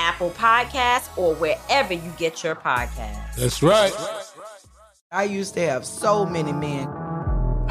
Apple Podcasts, or wherever you get your podcasts. That's right. I used to have so many men.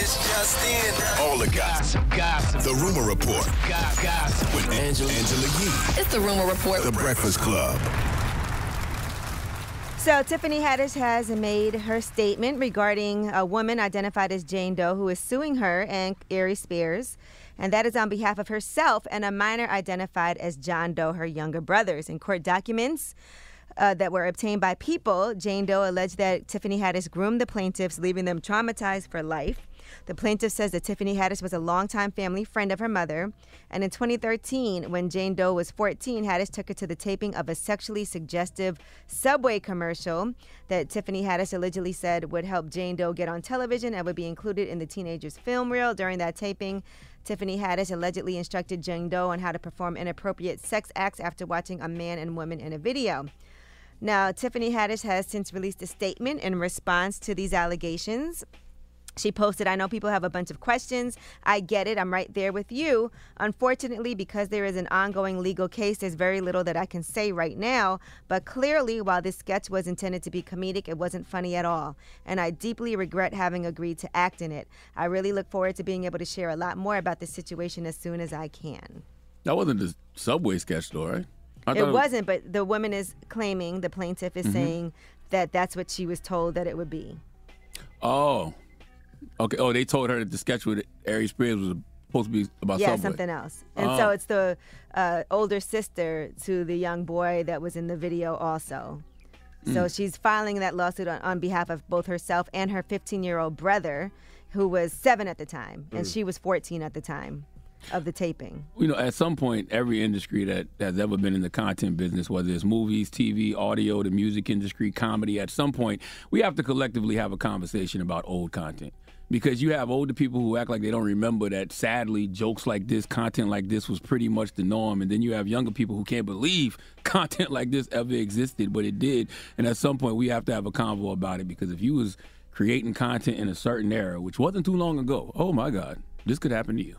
This just in. All the gossip, gossip. The Rumor Report. Gossip. With Angela, Angela Yee. It's the Rumor Report. The Breakfast Club. So, Tiffany Haddish has made her statement regarding a woman identified as Jane Doe who is suing her and Ari Spears. And that is on behalf of herself and a minor identified as John Doe, her younger brothers. In court documents uh, that were obtained by People, Jane Doe alleged that Tiffany Haddish groomed the plaintiffs, leaving them traumatized for life. The plaintiff says that Tiffany Haddish was a longtime family friend of her mother. And in 2013, when Jane Doe was 14, Haddish took her to the taping of a sexually suggestive Subway commercial that Tiffany Haddish allegedly said would help Jane Doe get on television and would be included in the teenager's film reel. During that taping, Tiffany Haddish allegedly instructed Jane Doe on how to perform inappropriate sex acts after watching a man and woman in a video. Now, Tiffany Haddish has since released a statement in response to these allegations. She posted, I know people have a bunch of questions. I get it. I'm right there with you. Unfortunately, because there is an ongoing legal case, there's very little that I can say right now. But clearly, while this sketch was intended to be comedic, it wasn't funny at all. And I deeply regret having agreed to act in it. I really look forward to being able to share a lot more about this situation as soon as I can. That wasn't the subway sketch, though, right? It wasn't, but the woman is claiming, the plaintiff is Mhm. saying that that's what she was told that it would be. Oh, okay. Oh, they told her that the sketch with Ari Spears was supposed to be about yeah, Subway. something else. And Oh. so it's the uh, older sister to the young boy that was in the video also. So Mm. she's filing that lawsuit on, on behalf of both herself and her 15 year old brother, who was seven at the time, and Mm. she was 14 at the time of the taping. You know, at some point, every industry that has ever been in the content business, whether it's movies, TV, audio, the music industry, comedy, at some point, we have to collectively have a conversation about old content. Because you have older people who act like they don't remember that sadly, jokes like this, content like this was pretty much the norm. And then you have younger people who can't believe content like this ever existed, but it did. And at some point, we have to have a convo about it because if you was creating content in a certain era, which wasn't too long ago, oh my God, this could happen to you.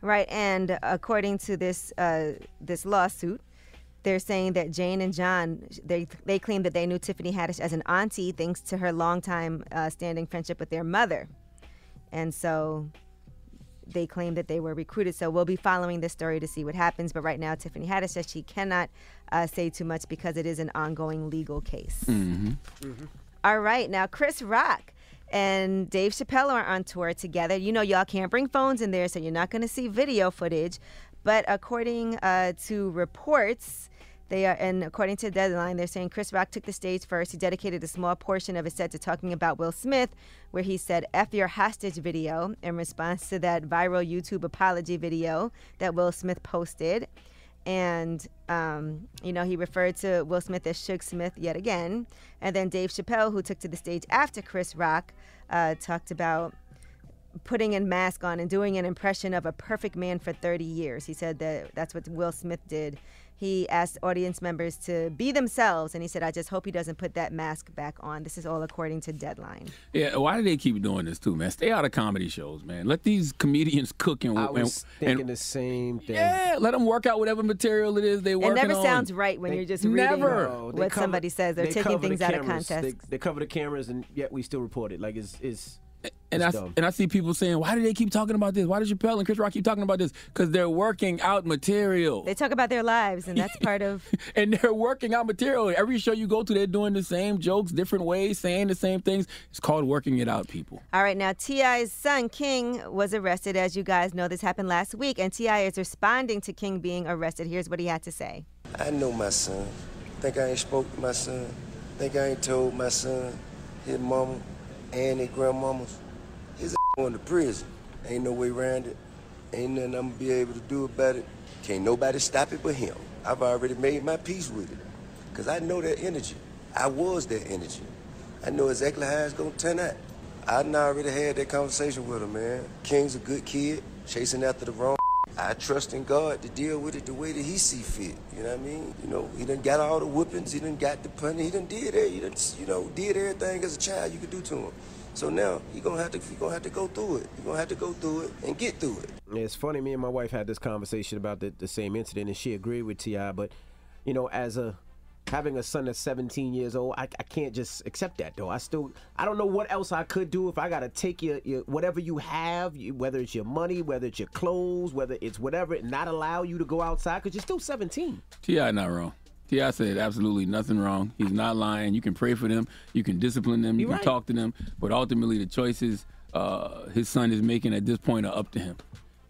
Right, and according to this uh, this lawsuit, they're saying that Jane and John they they claim that they knew Tiffany Haddish as an auntie thanks to her longtime uh, standing friendship with their mother, and so they claim that they were recruited. So we'll be following this story to see what happens. But right now, Tiffany Haddish says she cannot uh, say too much because it is an ongoing legal case. Mm-hmm. All right, now Chris Rock and Dave Chappelle are on tour together. You know, y'all can't bring phones in there, so you're not going to see video footage. But according uh, to reports, they are, and according to Deadline, they're saying Chris Rock took the stage first. He dedicated a small portion of his set to talking about Will Smith, where he said "F your hostage" video in response to that viral YouTube apology video that Will Smith posted. And, um, you know, he referred to Will Smith as Suge Smith yet again. And then Dave Chappelle, who took to the stage after Chris Rock, uh, talked about putting a mask on and doing an impression of a perfect man for 30 years. He said that that's what Will Smith did. He asked audience members to be themselves, and he said, I just hope he doesn't put that mask back on. This is all according to Deadline. Yeah, why do they keep doing this too, man? Stay out of comedy shows, man. Let these comedians cook and I was and, thinking and the same thing. yeah, let them work out whatever material it is they It never on. sounds right when They- you're just reading Never. No, what cover- somebody says. They're they taking cover the things out of context. They, they cover the cameras, and yet we still report it. Like it's it's. And it's I, dumb. and I see people saying, why do they keep talking about this? Why does Chappelle and Chris Rock keep talking about this? Because they're working out material. They talk about their lives, and that's part of. and they're working out material. Every show you go to, they're doing the same jokes, different ways, saying the same things. It's called working it out, people. All right, now T.I.'s son, King, was arrested. As you guys know, this happened last week, and T.I. is responding to King being arrested. Here's what he had to say. I know my son. Think I ain't spoke to my son. Think I ain't told my son, his mama, and his grandmamas. His going to prison. Ain't no way around it. Ain't nothing I'm gonna be able to do about it. Can't nobody stop it but him. I've already made my peace with it. Cause I know that energy. I was that energy. I know exactly how it's gonna turn out. I already had that conversation with him, man. King's a good kid, chasing after the wrong I trust in God to deal with it the way that He see fit. You know what I mean? You know, He done got all the whippings. He done got the punishment. He done did it. He done, you know, did everything as a child you could do to him. So now he gonna have to he gonna have to go through it. He gonna have to go through it and get through it. It's funny. Me and my wife had this conversation about the, the same incident, and she agreed with Ti. But you know, as a having a son that's 17 years old, I, I can't just accept that though. I still I don't know what else I could do if I gotta take your, your whatever you have, you, whether it's your money, whether it's your clothes, whether it's whatever, and not allow you to go outside because you're still 17. T.I. not wrong. T.I. said absolutely nothing wrong. He's not lying. You can pray for them. You can discipline them. You You're can right. talk to them. But ultimately, the choices uh, his son is making at this point are up to him.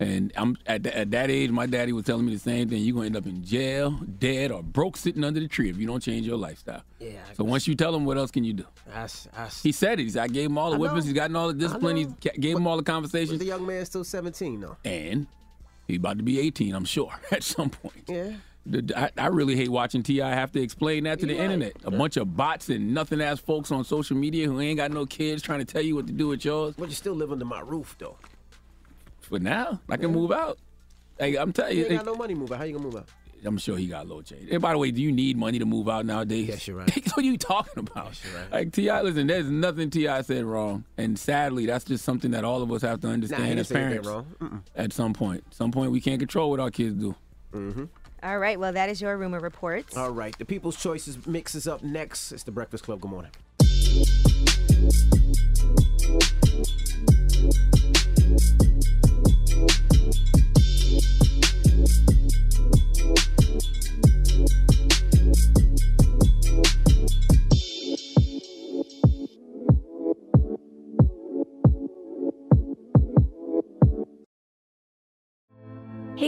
And I'm at, at that age, my daddy was telling me the same thing. You're gonna end up in jail, dead, or broke sitting under the tree if you don't change your lifestyle. Yeah. So once you tell him, what else can you do? I, I He said it. He said, I gave him all the I whippings. He's gotten all the discipline. He gave him all the but conversations. the young man's still 17 though. And he's about to be 18, I'm sure, at some point. Yeah. I, I really hate watching T.I. have to explain that to the internet. A bunch of bots and nothing ass folks on social media who ain't got no kids trying to tell you what to do with yours. But you still live under my roof though. But now I can move out. Hey, I'm telling You you, ain't got no money moving. How you gonna move out? I'm sure he got low change. And by the way, do you need money to move out nowadays? Yes, you're right. what are you talking about? Yes, you're right. Like T.I., listen, there's nothing T.I. said wrong, and sadly, that's just something that all of us have to understand didn't as parents. wrong. At some point, some point, we can't control what our kids do. Mm-hmm. All right, well, that is your rumor report. All right, the People's Choices mix is up next. It's the Breakfast Club. Good morning.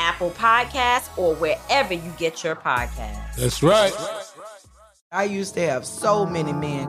Apple Podcasts, or wherever you get your podcasts. That's right. I used to have so many men.